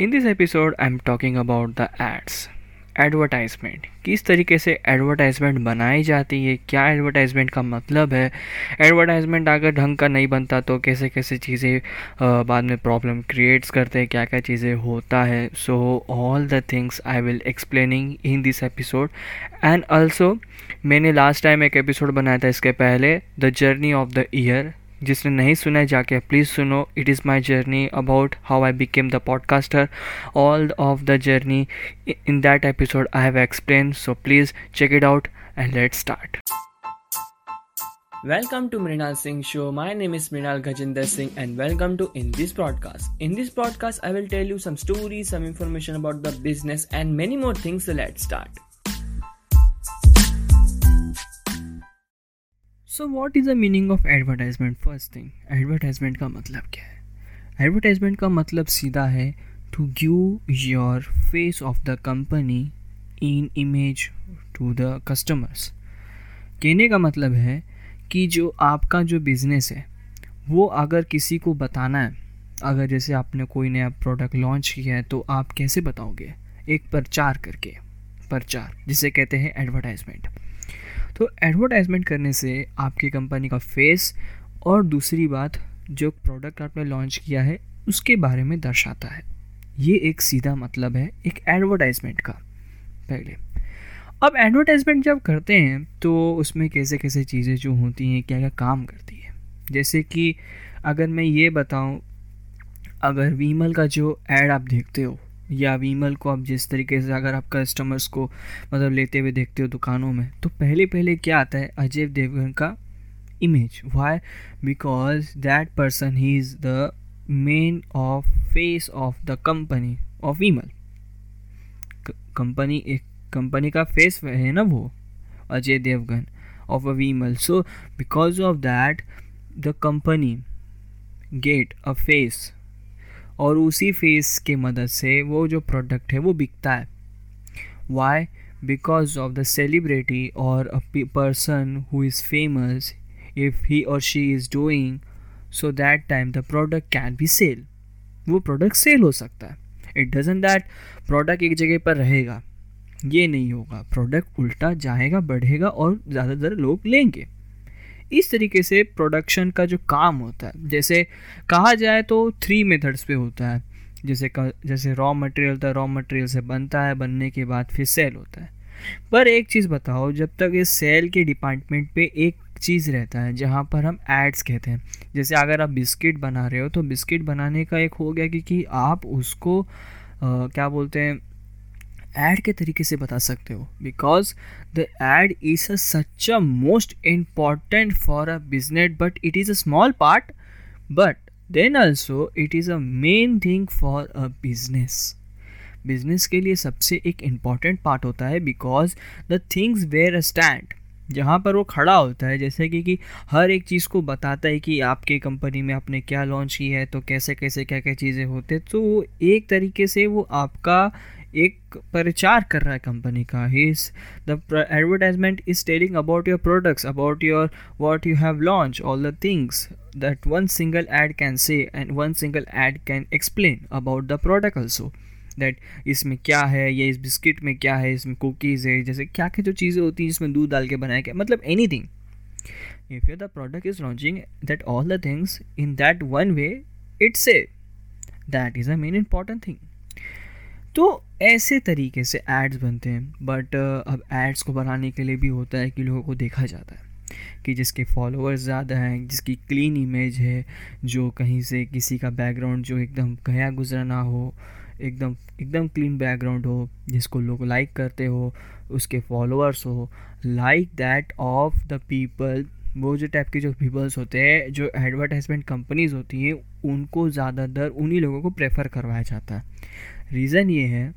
In episode I am talking about the ads advertisement किस तरीके से एडवर्टाइजमेंट बनाई जाती है? क्या एडवर्टाइजमेंट का मतलब है? एडवर्टाइजमेंट अगर ढंग का नहीं बनता तो कैसे कैसे चीज़ें बाद में प्रॉब्लम क्रिएट्स करते हैं? क्या क्या चीज़ें होता है? So all the things I will explaining in this episode and also मैंने लास्ट टाइम एक एपिसोड बनाया था, इसके पहले the journey of the year जिसने नहीं सुना है जाके प्लीज़ सुनो it is my journey about how I became the podcaster all of the journey in that episode I have explain so please check it out and let start Welcome to Mrinal Singh Show. My name is Mrinal Gajinder Singh and welcome to In This Podcast. In this podcast, I will tell you some stories, some information about the business and many more things. So let's start. So what is the meaning of advertisement first thing advertisement का मतलब क्या है? Advertisement का मतलब सीधा है to give your face of the company in image to the customers कहने का मतलब है कि जो आपका जो बिज़नेस है, वो अगर किसी को बताना है, अगर जैसे आपने कोई नया प्रोडक्ट लॉन्च किया है तो आप कैसे बताओगे? एक प्रचार करके, प्रचार, जिसे कहते हैं एडवर्टाइजमेंट तो एडवर्टाइजमेंट करने से आपकी कंपनी का फेस और दूसरी बात, जो प्रोडक्ट आपने लॉन्च किया है, उसके बारे में दर्शाता है। ये एक सीधा मतलब है, एक एडवर्टाइजमेंट का, पहले। अब एडवर्टाइजमेंट जब करते हैं तो उसमें कैसे कैसे चीज़ें जो होती हैं क्या क्या काम करती है? जैसे कि अगर मैं ये बताऊँ, अगर वीमल का जो एड आप देखते हो या वीमल को आप जिस तरीके से अगर आप कस्टमर्स को मतलब लेते हुए देखते हो दुकानों में तो पहले पहले क्या आता है? अजय देवगन का image why because that person he is the main of face of the company of Vimal company एक कंपनी का फेस है ना वो? Ajay Devgan of a Vimal so because of that the company get a face और उसी face के मदद से वो जो प्रोडक्ट है वो बिकता है। Why because of the celebrity or a person who is famous if he or she is doing so that time the product can be sell वो प्रोडक्ट सेल हो सकता है। इट डजेंट दैट प्रोडक्ट एक जगह पर रहेगा। ये नहीं होगा। प्रोडक्ट उल्टा जाएगा, बढ़ेगा और ज़्यादातर लोग लेंगे। इस तरीके से प्रोडक्शन का जो काम होता है जैसे कहा जाए तो थ्री मेथड्स पे होता है। जैसे जैसे रॉ मटेरियल है रॉ मटेरियल से बनता है बनने के बाद फिर सेल होता है। पर एक चीज़ बताओ जब तक इस सेल के डिपार्टमेंट पे एक चीज़ रहता है जहाँ पर हम एड्स कहते हैं जैसे अगर आप बिस्किट बना रहे हो तो बिस्किट बनाने का एक हो गया कि, कि, आप उसको आ, क्या बोलते हैं एड के तरीके से बता सकते हो because the ad is a such a most important for a business but it is a small part but then also it is a main thing for a business business के लिए सबसे एक इंपॉर्टेंट पार्ट होता है because the things where a stand जहाँ पर वो खड़ा होता है जैसे कि, कि हर एक चीज़ को बताता है कि आपके कंपनी में आपने क्या लॉन्च किया है तो कैसे कैसे क्या क्या चीज़ें होते तो एक तरीके से वो आपका एक प्रचार कर रहा है कंपनी का। He is the advertisement is telling about your products about your what you have launch all the things that one single ad can say and one single ad can explain about the product also that इसमें क्या है, या इस biscuit में क्या है, इसमें cookies है, जैसे क्या क्या जो चीज़ें होती हैं जिसमें दूध डाल के बनाया गया मतलब any thing if you the product is launching that all the things in that one way it's say that is a main important thing तो ऐसे तरीके से एड्स बनते हैं बट uh, अब एड्स को बनाने के लिए भी होता है कि लोगों को देखा जाता है कि जिसके फॉलोअर्स ज़्यादा हैं जिसकी क्लीन इमेज है जो कहीं से किसी का बैकग्राउंड जो एकदम गया गुजरा ना हो एकदम एकदम क्लीन बैकग्राउंड हो जिसको लोग लाइक करते हो उसके फॉलोअर्स हो like that of the people वो जो टाइप के जो पीपल्स होते हैं जो एडवर्टाइजमेंट कंपनीज़ होती हैं उनको ज़्यादातर उन्हीं लोगों को प्रेफर करवाया जाता है। रीज़न ये है,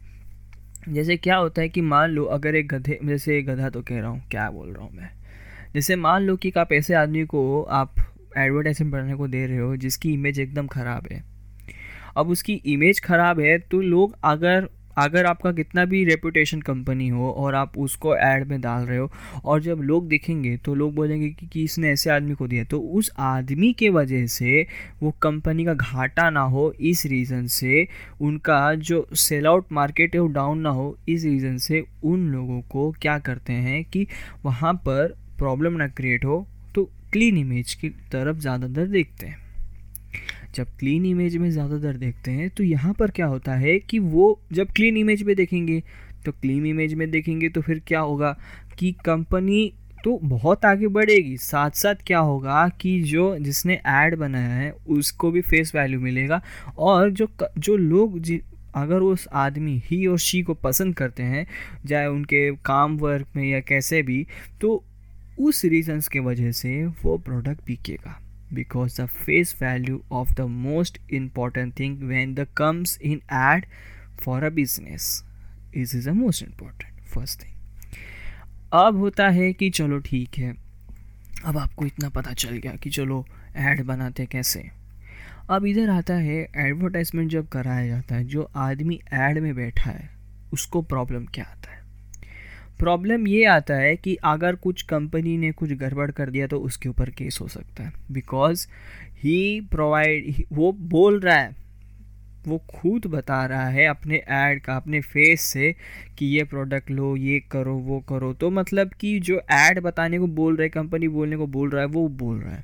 जैसे क्या होता है कि मान लो अगर एक गधे, जैसे गधा तो कह रहा हूँ, क्या बोल रहा हूँ मैं? जैसे मान लो कि आप ऐसे आदमी को आप एडवर्टाइजमेंट बनाने को दे रहे हो, जिसकी इमेज एकदम ख़राब है। अब उसकी इमेज ख़राब है तो लोग अगर अगर आपका कितना भी रेपुटेशन कंपनी हो और आप उसको ऐड में डाल रहे हो और जब लोग देखेंगे तो लोग बोलेंगे कि, कि इसने ऐसे आदमी को दिया तो उस आदमी के वजह से वो कंपनी का घाटा ना हो इस रीज़न से उनका जो सेल आउट मार्केट है वो डाउन ना हो इस रीज़न से उन लोगों को क्या करते हैं कि वहाँ पर प्रॉब्लम ना क्रिएट हो तो क्लीन इमेज की तरफ़ ज़्यादातर देखते हैं। जब क्लीन इमेज में ज़्यादातर देखते हैं तो यहाँ पर क्या होता है कि वो जब क्लीन इमेज में देखेंगे तो क्लीन इमेज में देखेंगे तो फिर क्या होगा कि कंपनी तो बहुत आगे बढ़ेगी। साथ साथ क्या होगा कि जो जिसने ऐड बनाया है, उसको भी फेस वैल्यू मिलेगा और जो जो लोग जि, अगर उस आदमी ही और शी को पसंद करते हैं, चाहे उनके काम वर्क में या कैसे भी तो उस रीजंस के वजह से वो प्रोडक्ट बिकेगा। Because the face value of the most important thing when the comes in ad for a business is is the most important first thing अब होता है कि चलो ठीक है अब आपको इतना पता चल गया कि चलो ऐड बनाते कैसे अब इधर आता है एडवर्टाइजमेंट जब कराया जाता है जो आदमी ऐड में बैठा है उसको प्रॉब्लम क्या आता है प्रॉब्लम ये आता है कि अगर कुछ कंपनी ने कुछ गड़बड़ कर दिया तो उसके ऊपर केस हो सकता है। बिकॉज़ ही प्रोवाइड वो बोल रहा है, वो खुद बता रहा है अपने ऐड का, अपने फेस से कि ये प्रोडक्ट लो, ये करो, वो करो। तो मतलब कि जो ऐड बताने को बोल रहा कंपनी बोलने को बोल रहा है, वो बोल रहा है।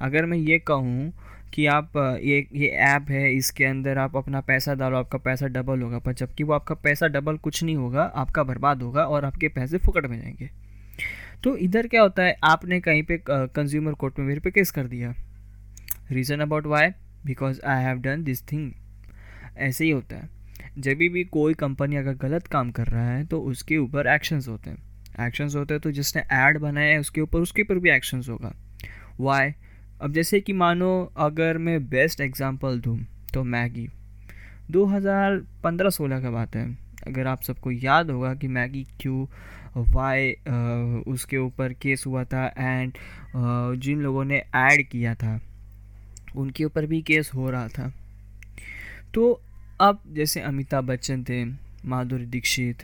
अगर मैं ये कहूँ कि आप ये ये ऐप है, इसके अंदर आप अपना पैसा डालो, आपका पैसा डबल होगा, पर जबकि वो आपका पैसा डबल कुछ नहीं होगा, आपका बर्बाद होगा और आपके पैसे फुकट में जाएँगे। तो इधर क्या होता है, आपने कहीं पे कंज्यूमर कोर्ट में मेरे पे केस कर दिया। Reason about why because I have done this thing ऐसे ही होता है। जब भी कोई कंपनी अगर गलत काम कर रहा है तो उसके ऊपर एक्शंस होते हैं। एक्शंस होते हैं तो जिसने ऐड बनाया है, उसके ऊपर उसके ऊपर भी एक्शंस होगा। वाई अब जैसे कि मानो अगर मैं बेस्ट एग्ज़ाम्पल दूँ तो मैगी। 2015-16 का बात है। अगर आप सबको याद होगा कि मैगी क्यों वाई उसके ऊपर केस हुआ था एंड जिन लोगों ने ऐड किया था, उनके ऊपर भी केस हो रहा था। तो अब जैसे अमिताभ बच्चन थे, माधुरी दीक्षित,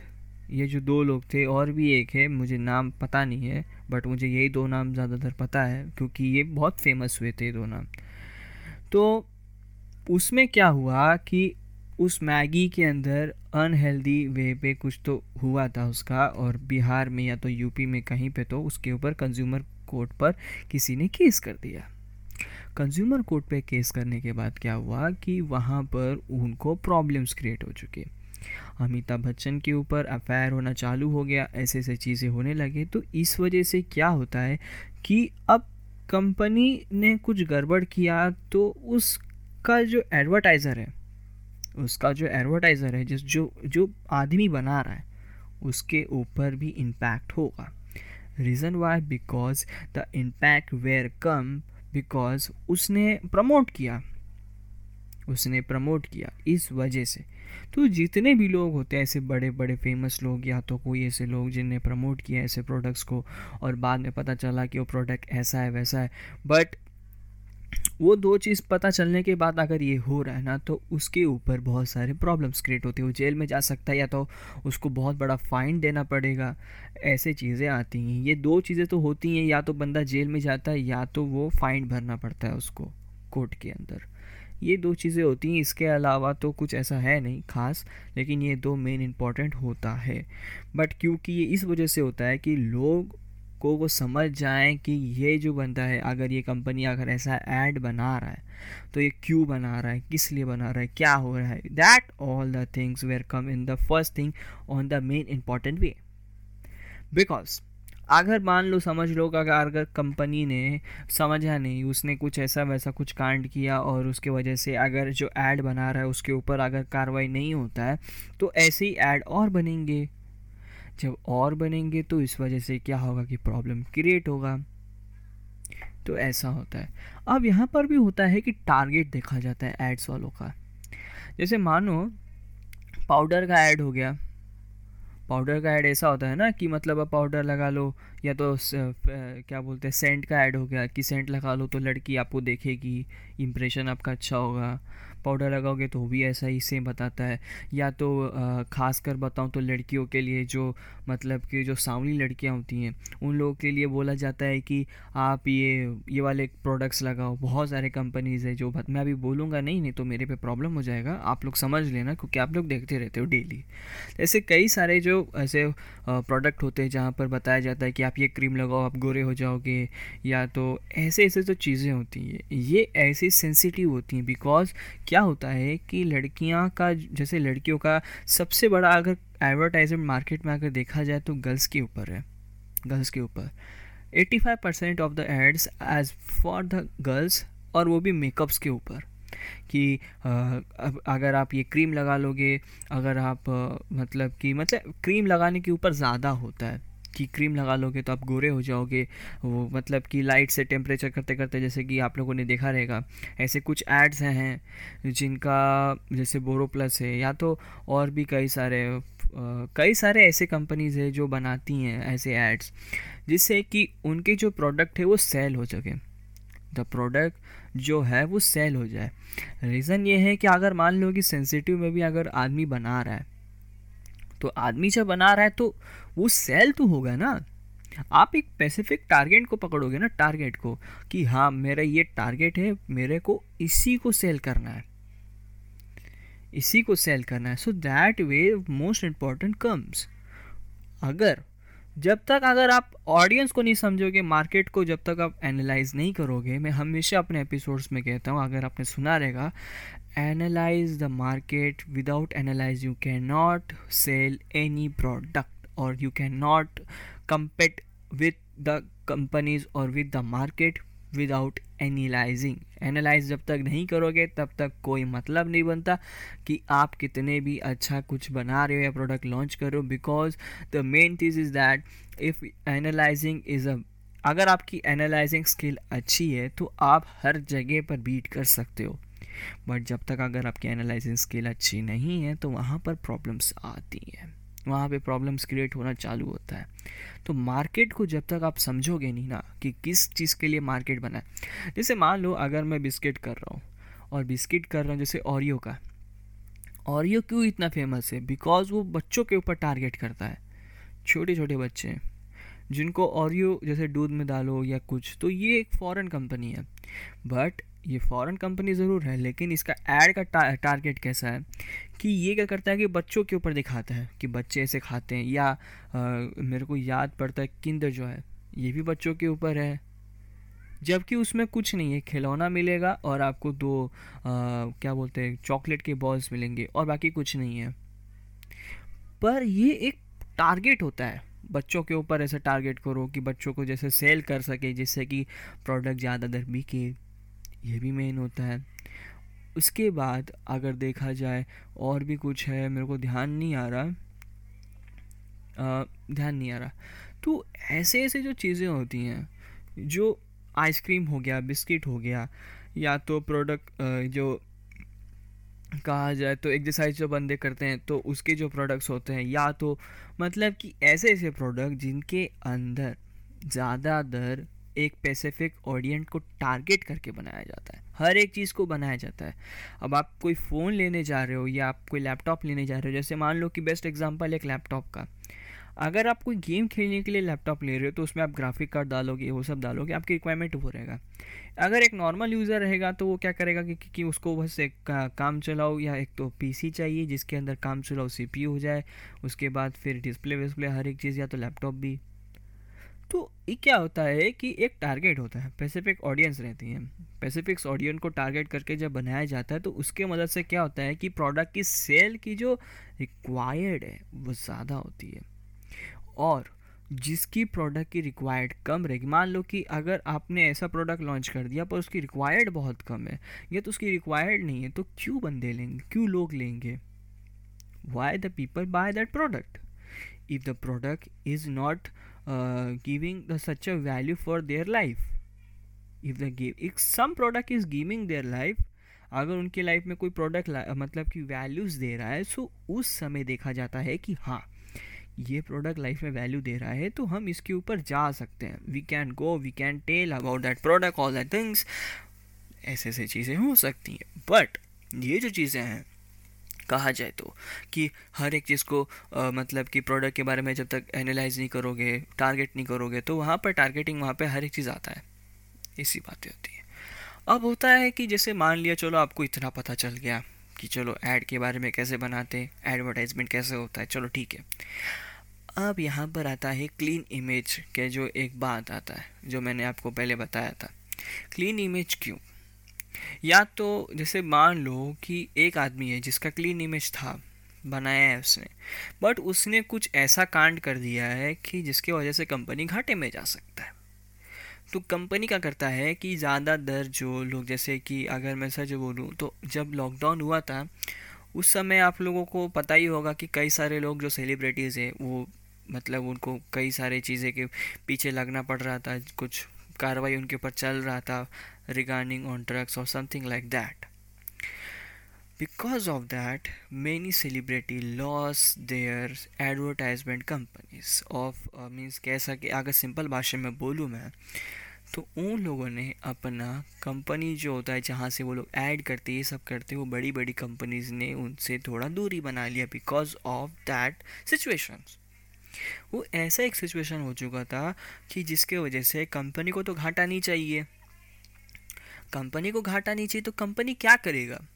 ये जो दो लोग थे, और भी एक है, मुझे नाम पता नहीं है बट मुझे यही दो नाम ज़्यादातर पता है क्योंकि ये बहुत फ़ेमस हुए थे दो नाम। तो उसमें क्या हुआ कि उस मैगी के अंदर अनहेल्दी वे पे कुछ तो हुआ था उसका और बिहार में या तो यूपी में कहीं पे तो उसके ऊपर कंज्यूमर कोर्ट पर किसी ने केस कर दिया। कंज्यूमर कोर्ट पे केस करने के बाद क्या हुआ कि वहाँ पर उनको प्रॉब्लम्स क्रिएट हो चुके। अमिताभ बच्चन के ऊपर अफेयर होना चालू हो गया, ऐसे ऐसे चीज़ें होने लगे। तो इस वजह से क्या होता है कि अब कंपनी ने कुछ गड़बड़ किया तो उसका जो एडवर्टाइज़र है, उसका जो एडवर्टाइज़र है, जिस जो जो आदमी बना रहा है, उसके ऊपर भी इम्पैक्ट होगा। Reason why because the impact were come because उसने प्रमोट किया। उसने प्रमोट किया। इस वजह से तो जितने भी लोग होते हैं, ऐसे बड़े बड़े फ़ेमस लोग या तो कोई ऐसे लोग जिनने प्रमोट किया ऐसे प्रोडक्ट्स को और बाद में पता चला कि वो प्रोडक्ट ऐसा है, वैसा है। बट वो दो चीज़ पता चलने के बाद अगर ये हो रहा है ना तो उसके ऊपर बहुत सारे प्रॉब्लम्स क्रिएट होते हैं। वो जेल में जा सकता है या तो उसको बहुत बड़ा फ़ाइन देना पड़ेगा। ऐसे चीज़ें आती हैं। ये दो चीज़ें तो होती हैं, या तो बंदा जेल में जाता है या तो वो फ़ाइन भरना पड़ता है उसको कोर्ट के अंदर। ये दो चीज़ें होती हैं, इसके अलावा तो कुछ ऐसा है नहीं खास, लेकिन ये दो मेन इंपॉर्टेंट होता है। बट क्योंकि ये इस वजह से होता है कि लोग को वो समझ जाएँ कि ये जो बनता है, अगर ये कंपनी अगर ऐसा ऐड बना रहा है तो ये क्यों बना रहा है, किस लिए बना रहा है, क्या हो रहा है that all the things were come in the first thing on the main important way because अगर मान लो, समझ लो अगर अगर कंपनी ने समझा नहीं, उसने कुछ ऐसा वैसा कुछ कांड किया और उसके वजह से अगर जो ऐड बना रहा है, उसके ऊपर अगर कार्रवाई नहीं होता है तो ऐसे ही ऐड और बनेंगे। जब और बनेंगे तो इस वजह से क्या होगा कि प्रॉब्लम क्रिएट होगा। तो ऐसा होता है। अब यहाँ पर भी होता है कि टारगेट देखा जाता है एड्स वालों का। जैसे मानो पाउडर का ऐड हो गया। पाउडर का ऐड ऐसा होता है ना कि मतलब आप पाउडर लगा लो या तो क्या बोलते हैं, सेंट का ऐड हो गया कि सेंट लगा लो तो लड़की आपको देखेगी इम्प्रेशन आपका अच्छा होगा। पाउडर लगाओगे तो भी ऐसा ही सेम बताता है। या तो ख़ास कर बताऊँ तो लड़कियों के लिए जो मतलब कि जो सांवली लड़कियाँ होती हैं, उन लोगों के लिए बोला जाता है कि आप ये ये वाले प्रोडक्ट्स लगाओ। बहुत सारे कंपनीज़ है जो मैं अभी बोलूँगा नहीं नहीं तो मेरे पे प्रॉब्लम हो जाएगा। आप लोग समझ लेना क्योंकि आप लोग देखते रहते हो डेली ऐसे कई सारे जो ऐसे प्रोडक्ट होते हैं जहाँ पर बताया जाता है कि आप ये क्रीम लगाओ, आप गोरे हो जाओगे, या तो ऐसे ऐसे जो चीज़ें होती हैं, ये ऐसी सेंसिटिव होती हैं बिकॉज़ क्या होता है कि लड़कियाँ का, जैसे लड़कियों का सबसे बड़ा अगर एडवर्टाइजमेंट मार्केट में अगर देखा जाए तो गर्ल्स के ऊपर है गर्ल्स के ऊपर। 85 percent of the ads as for the girls और वो भी मेकअप्स के ऊपर, कि अगर आप ये क्रीम लगा लोगे, अगर आप मतलब कि मतलब क्रीम लगाने के ऊपर ज़्यादा होता है कि क्रीम लगा लोगे तो आप गोरे हो जाओगे। वो मतलब कि लाइट से टेम्परेचर करते करते जैसे कि आप लोगों ने देखा रहेगा। ऐसे कुछ एड्स हैं जिनका जैसे बोरो प्लस है या तो और भी कई सारे कई सारे ऐसे कंपनीज़ है जो बनाती हैं ऐसे एड्स जिससे कि उनके जो प्रोडक्ट है वो सेल हो सके। द प्रोडक्ट जो है वो सेल हो जाए। रीज़न ये है कि अगर मान लो कि सेंसिटिव में भी अगर आदमी बना रहा है तो आदमी जब बना रहा है तो वो सेल तो होगा ना। आप एक स्पेसिफिक टारगेट को पकड़ोगे ना टारगेट को, कि हाँ मेरा ये टारगेट है, मेरे को इसी को सेल करना है। इसी को सेल करना है। So that way most important comes अगर, जब तक अगर आप ऑडियंस को नहीं समझोगे मार्केट को जब तक आप एनालाइज नहीं करोगे, मैं हमेशा अपने एपिसोड्स में कहता हूँ, अगर आपने सुना रहेगा analyse the market without analyse you can not sell any product you can not compete with the companies और with the market without analysing analyse जब तक नहीं करोगे, तब तक कोई मतलब नहीं बनता कि आप कितने भी अच्छा कुछ बना रहे हो या प्रोडक्ट लॉन्च कर because the main cheese is that if analysing is a अगर आपकी एनालाइजिंग स्किल अच्छी है तो आप हर जगह पर बीट कर सकते हो। बट जब तक अगर आपकी एनालाइजिंग स्किल अच्छी नहीं है तो वहाँ पर प्रॉब्लम्स आती हैं। वहाँ पे प्रॉब्लम्स क्रिएट होना चालू होता है। तो मार्केट को जब तक आप समझोगे नहीं ना कि किस चीज़ के लिए मार्केट बना है। जैसे मान लो अगर मैं बिस्किट कर रहा हूँ और बिस्किट कर रहा हूँ, जैसे ऑरियो का। ऑरियो क्यों इतना फ़ेमस है? बिकॉज़ वो बच्चों के ऊपर टारगेट करता है। छोटे छोटे बच्चे जिनको ऑरियो जैसे दूध में डालो या कुछ तो ये एक फॉरेन कंपनी है। बट ये फॉरेन कंपनी ज़रूर है लेकिन इसका एड का टा, टारगेट कैसा है कि ये क्या करता है कि बच्चों के ऊपर दिखाता है कि बच्चे ऐसे खाते हैं या आ, मेरे को याद पड़ता है किंदर जो है ये भी बच्चों के ऊपर है। जबकि उसमें कुछ नहीं है खिलौना मिलेगा और आपको दो आ, क्या बोलते हैं चॉकलेट के बॉल्स मिलेंगे और बाकी कुछ नहीं है। पर ये एक टारगेट होता है बच्चों के ऊपर ऐसा टारगेट करो कि बच्चों को जैसे सेल कर सके जिससे कि प्रोडक्ट ज़्यादा दर बिके। ये भी मेन होता है। उसके बाद अगर देखा जाए और भी कुछ है मेरे को ध्यान नहीं आ रहा। आ, ध्यान नहीं आ रहा। तो ऐसे ऐसे जो चीज़ें होती हैं जो आइसक्रीम हो गया बिस्किट हो गया या तो प्रोडक्ट जो कहा जाए तो एक्सरसाइज जो बंदे करते हैं तो उसके जो प्रोडक्ट्स होते हैं या तो मतलब कि ऐसे ऐसे प्रोडक्ट जिनके अंदर ज़्यादातर एक स्पेसिफिक ऑडियंस को टारगेट करके बनाया जाता है। हर एक चीज़ को बनाया जाता है। अब आप कोई फ़ोन लेने जा रहे हो या आप कोई लैपटॉप लेने जा रहे हो जैसे मान लो कि बेस्ट एग्जांपल एक लैपटॉप का। अगर आप कोई गेम खेलने के लिए लैपटॉप ले रहे हो तो उसमें आप ग्राफिक कार्ड डालोगे वो सब डालोगे आपकी रिक्वायरमेंट वो रहेगा। अगर एक नॉर्मल यूज़र रहेगा तो वो क्या करेगा कि, कि, कि उसको बस एक का, काम चलाओ या एक तो पीसी चाहिए जिसके अंदर काम चलाओ सीपीयू हो जाए उसके बाद फिर डिस्प्ले विस्प्ले हर एक चीज़ या तो लैपटॉप भी। तो ये क्या होता है कि एक टारगेट होता है स्पेसिफिक ऑडियंस रहती है। स्पेसिफिक ऑडियंस को टारगेट करके जब बनाया जाता है तो उसके मदद से क्या होता है कि प्रोडक्ट की सेल की जो रिक्वायर्ड है, वो ज़्यादा होती है। और जिसकी प्रोडक्ट की रिक्वायर्ड कम रहेगी, मान लो कि अगर आपने ऐसा प्रोडक्ट लॉन्च कर दिया, पर उसकी रिक्वायर्ड बहुत कम है, या तो उसकी रिक्वायर्ड नहीं है तो क्यों बंदे लेंगे, क्यों लोग लेंगे? Why the people buy that product if the product is not uh, giving the, such a value for their life. If the give if some product is giving their life अगर उनके लाइफ में कोई product मतलब कि values दे रहा है सो उस समय देखा जाता है कि हाँ ये प्रोडक्ट लाइफ में वैल्यू दे रहा है तो हम इसके ऊपर जा सकते हैं। We can go we can tell about that product all that things ऐसे ऐसे चीज़ें हो सकती हैं। बट ये जो चीज़ें हैं कहा जाए तो कि हर एक चीज़ को आ, मतलब कि प्रोडक्ट के बारे में जब तक एनालाइज नहीं करोगे टारगेट नहीं करोगे तो वहाँ पर टारगेटिंग वहाँ पर हर एक चीज़ आता है। इसी बातें होती है। अब होता है कि जैसे मान लिया चलो आपको इतना पता चल गया कि चलो ऐड के बारे में कैसे बनाते हैं एडवर्टाइजमेंट कैसे होता है चलो ठीक है। अब यहाँ पर आता है क्लीन इमेज के जो एक बात आता है जो मैंने आपको पहले बताया था। क्लीन इमेज क्यों? या तो जैसे मान लो कि एक आदमी है जिसका क्लीन इमेज था, बनाया है उसने बट उसने कुछ ऐसा कांड कर दिया है कि जिसके वजह से कंपनी घाटे में जा सकता है। तो कंपनी क्या करता है कि ज़्यादा दर जो लोग, जैसे कि अगर मैं सच बोलूँ तो जब लॉकडाउन हुआ था, उस समय आप लोगों को पता ही होगा कि कई सारे लोग जो सेलिब्रिटीज़ हैं, वो मतलब उनको कई सारे चीज़ें के पीछे लगना पड़ रहा था, कुछ कार्रवाई उनके ऊपर चल रहा था रिगार्डिंग ऑन ड्रग्स और something like that because of that many celebrity lose their advertisement companies of means कैसा कि अगर सिंपल भाषा में बोलूँ मैं तो उन लोगों ने अपना कंपनी जो होता है जहाँ से वो लोग ऐड करते ये सब करते वो बड़ी बड़ी कंपनीज़ ने उनसे थोड़ा दूरी बना लिया बिकॉज़ ऑफ़ दैट सिचुएशंस वो ऐसा एक सिचुएशन हो चुका था कि जिसके वजह से कंपनी को तो घाटा नहीं चाहिए। कंपनी को घाटा नहीं चाहिए तो कंपनी क्या करेगा?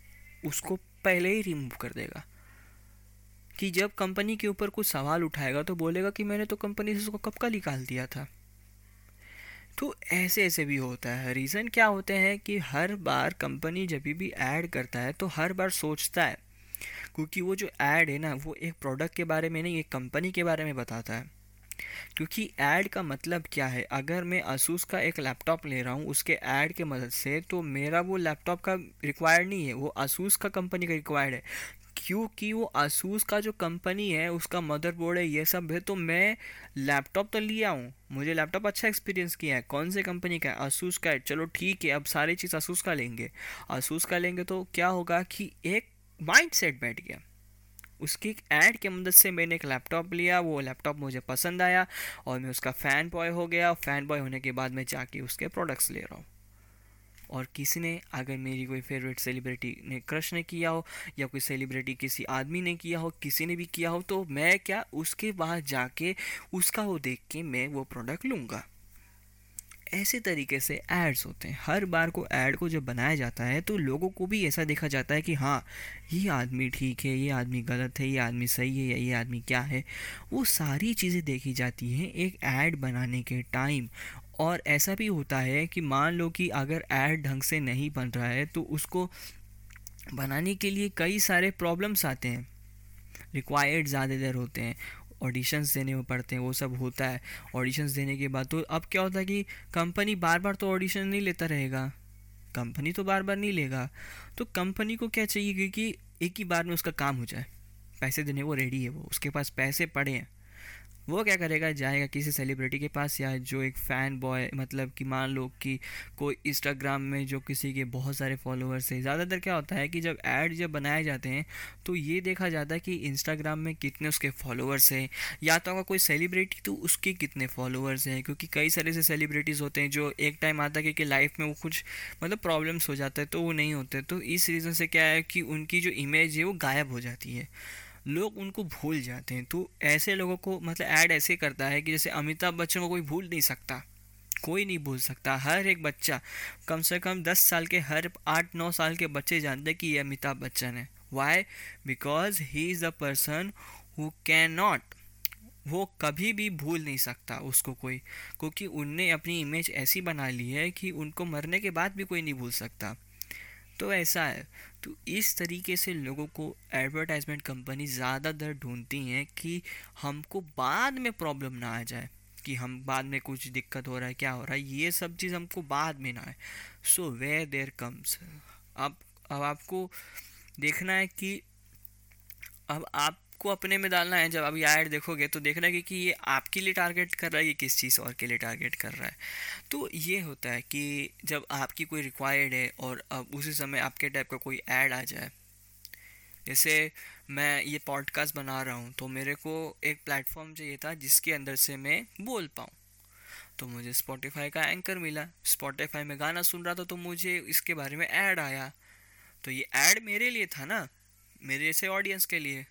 उसको पहले ही रिमूव कर देगा। कि जब कंपनी के ऊपर कुछ सवाल उठाएगा तो बोलेगा कि मैंने तो कंपनी से उसको कब का निकाल दिया था। तो ऐसे ऐसे भी होता है। रीज़न क्या होते हैं कि हर बार कंपनी जब भी ऐड करता है तो हर बार सोचता है क्योंकि वो जो ऐड है ना, वो एक प्रोडक्ट के बारे में नहीं, एक कंपनी के बारे में बताता है। क्योंकि ऐड का मतलब क्या है? अगर मैं असूस का एक लैपटॉप ले रहा हूँ, उसके ऐड के मदद से तो मेरा वो लैपटॉप का रिक्वायर्ड नहीं है, वो असूस का कंपनी का रिक्वायर्ड है। क्योंकि वो असूस का जो कंपनी है, उसका मदरबोर्ड है, ये सब है तो मैं लैपटॉप तो लिया हूँ। मुझे लैपटॉप अच्छा एक्सपीरियंस किया है। कौन से कंपनी का है? असूस का है। चलो ठीक है, अब सारी चीज़ असूस का लेंगे। असूस का लेंगे तो क्या होगा कि एक माइंड सेट बैठ गया। उसकी एक ऐड की मदद से मैंने एक लैपटॉप लिया, वो लैपटॉप मुझे पसंद आया और मैं उसका फ़ैन बॉय हो गया। फ़ैन बॉय होने के बाद मैं जाके उसके प्रोडक्ट्स ले रहा हूँ। और किसी ने, अगर मेरी कोई फेवरेट सेलिब्रिटी ने क्रश ने किया हो या कोई सेलिब्रिटी किसी आदमी ने किया हो, किसी ने भी किया हो तो मैं क्या, उसके बाद जाके उसका वो देख के मैं वो प्रोडक्ट लूँगा। ऐसे तरीके से एड्स होते हैं। हर बार को ऐड को जब बनाया जाता है तो लोगों को भी ऐसा देखा जाता है कि हाँ ये आदमी ठीक है, ये आदमी गलत है, ये आदमी सही है या ये आदमी क्या है। वो सारी चीज़ें देखी जाती हैं एक ऐड बनाने के टाइम और ऐसा भी होता है कि मान लो कि अगर ऐड ढंग से नहीं बन रहा है तो उसको बनाने के लिए कई सारे प्रॉब्लम्स आते हैं। रिक्वायर्ड ज़्यादा देर होते हैं। ऑडिशंस देने पड़ते हैं, वो सब होता है ऑडिशंस देने के बाद। तो अब क्या होता है कि कंपनी बार बार तो ऑडिशन नहीं लेता रहेगा। कंपनी तो बार बार नहीं लेगा। तो कंपनी को क्या चाहिए क्योंकि एक ही बार में उसका काम हो जाए। पैसे देने, वो रेडी है, वो उसके पास पैसे पड़े हैं। वो क्या करेगा? जाएगा किसी सेलिब्रिटी के पास या जो एक फ़ैन बॉय मतलब कि मान लो कि कोई इंस्टाग्राम में जो किसी के बहुत सारे फॉलोअर्स हैं। ज़्यादातर क्या होता है कि जब ऐड जब बनाए जाते हैं तो ये देखा जाता है कि इंस्टाग्राम में कितने उसके फॉलोअर्स हैं। या तो अगर कोई सेलिब्रिटी तो उसके कितने फॉलोअर्स हैं? क्योंकि कई सारे ऐसे सेलिब्रिटीज़ होते हैं जो एक टाइम आता है कि लाइफ में वो कुछ मतलब प्रॉब्लम्स हो जाता है तो वो नहीं होते। तो इस रीज़न से क्या है कि उनकी जो इमेज है, वो गायब हो जाती है। लोग उनको भूल जाते हैं। तो ऐसे लोगों को मतलब ऐड ऐसे करता है कि जैसे अमिताभ बच्चन को कोई भूल नहीं सकता। कोई नहीं भूल सकता। हर एक बच्चा, कम से कम दस साल के, हर आठ नौ साल के बच्चे जानते हैं कि ये अमिताभ बच्चन है। Why because he is a person who can not वो कभी भी भूल नहीं सकता उसको कोई। क्योंकि उनने अपनी इमेज ऐसी बना ली है कि उनको मरने के बाद भी कोई नहीं भूल सकता। तो ऐसा है। तो इस तरीके से लोगों को एडवर्टाइजमेंट कंपनी ज़्यादातर ढूंढती हैं कि हमको बाद में प्रॉब्लम ना आ जाए, कि हम बाद में कुछ दिक्कत हो रहा है, क्या हो रहा है, ये सब चीज़ हमको बाद में ना आए। सो वे देर कम्स अब अब आपको देखना है कि अब आप को अपने में डालना है, जब अभी ऐड देखोगे तो देखना है कि ये आपके लिए टारगेट कर रहा है कि किस चीज़ और के लिए टारगेट कर रहा है। तो ये होता है कि जब आपकी कोई रिक्वायर्ड है और अब उसी समय आपके टाइप का कोई ऐड आ जाए। जैसे मैं ये पॉडकास्ट बना रहा हूँ तो मेरे को एक प्लेटफॉर्म चाहिए था, जिसके अंदर से मैं बोल पाऊँ। तो मुझे स्पॉटिफाई का एंकर मिला। स्पॉटिफाई में गाना सुन रहा था तो मुझे इसके बारे में ऐड आया। तो ये ऐड मेरे लिए था ना, मेरे जैसे ऑडियंस के लिए।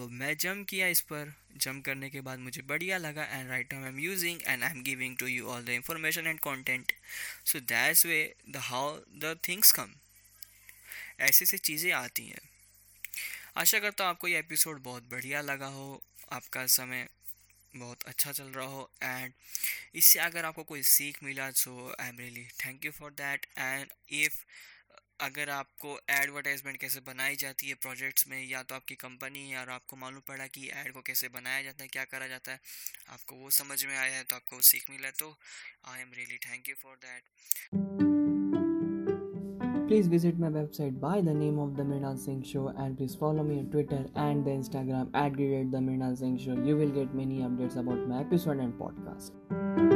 तो मैं जम किया इस पर। जम करने के बाद मुझे बढ़िया लगा and right I am using and I am giving to you all the information and content so that's way the how the things come ऐसे से चीज़ें आती हैं। आशा करता हूँ आपको ये एपिसोड बहुत बढ़िया लगा हो, आपका समय बहुत अच्छा चल रहा हो एंड इससे अगर आपको कोई सीख मिला so I am really thank you for that and if अगर आपको एडवर्टाइजमेंट कैसे बनाई जाती है प्रोजेक्ट्स में, या तो आपकी कंपनी है और आपको मालूम पड़ा कि ऐड को कैसे बनाया जाता है, क्या करा जाता है, आपको वो समझ में आया है तो आपको सीख मिला तो I am really thank you for that please visit my website by the name of the Meena Singh show and please follow me Twitter and the Instagram at the rate the Meena Singh show you will get many updates about my episode and podcast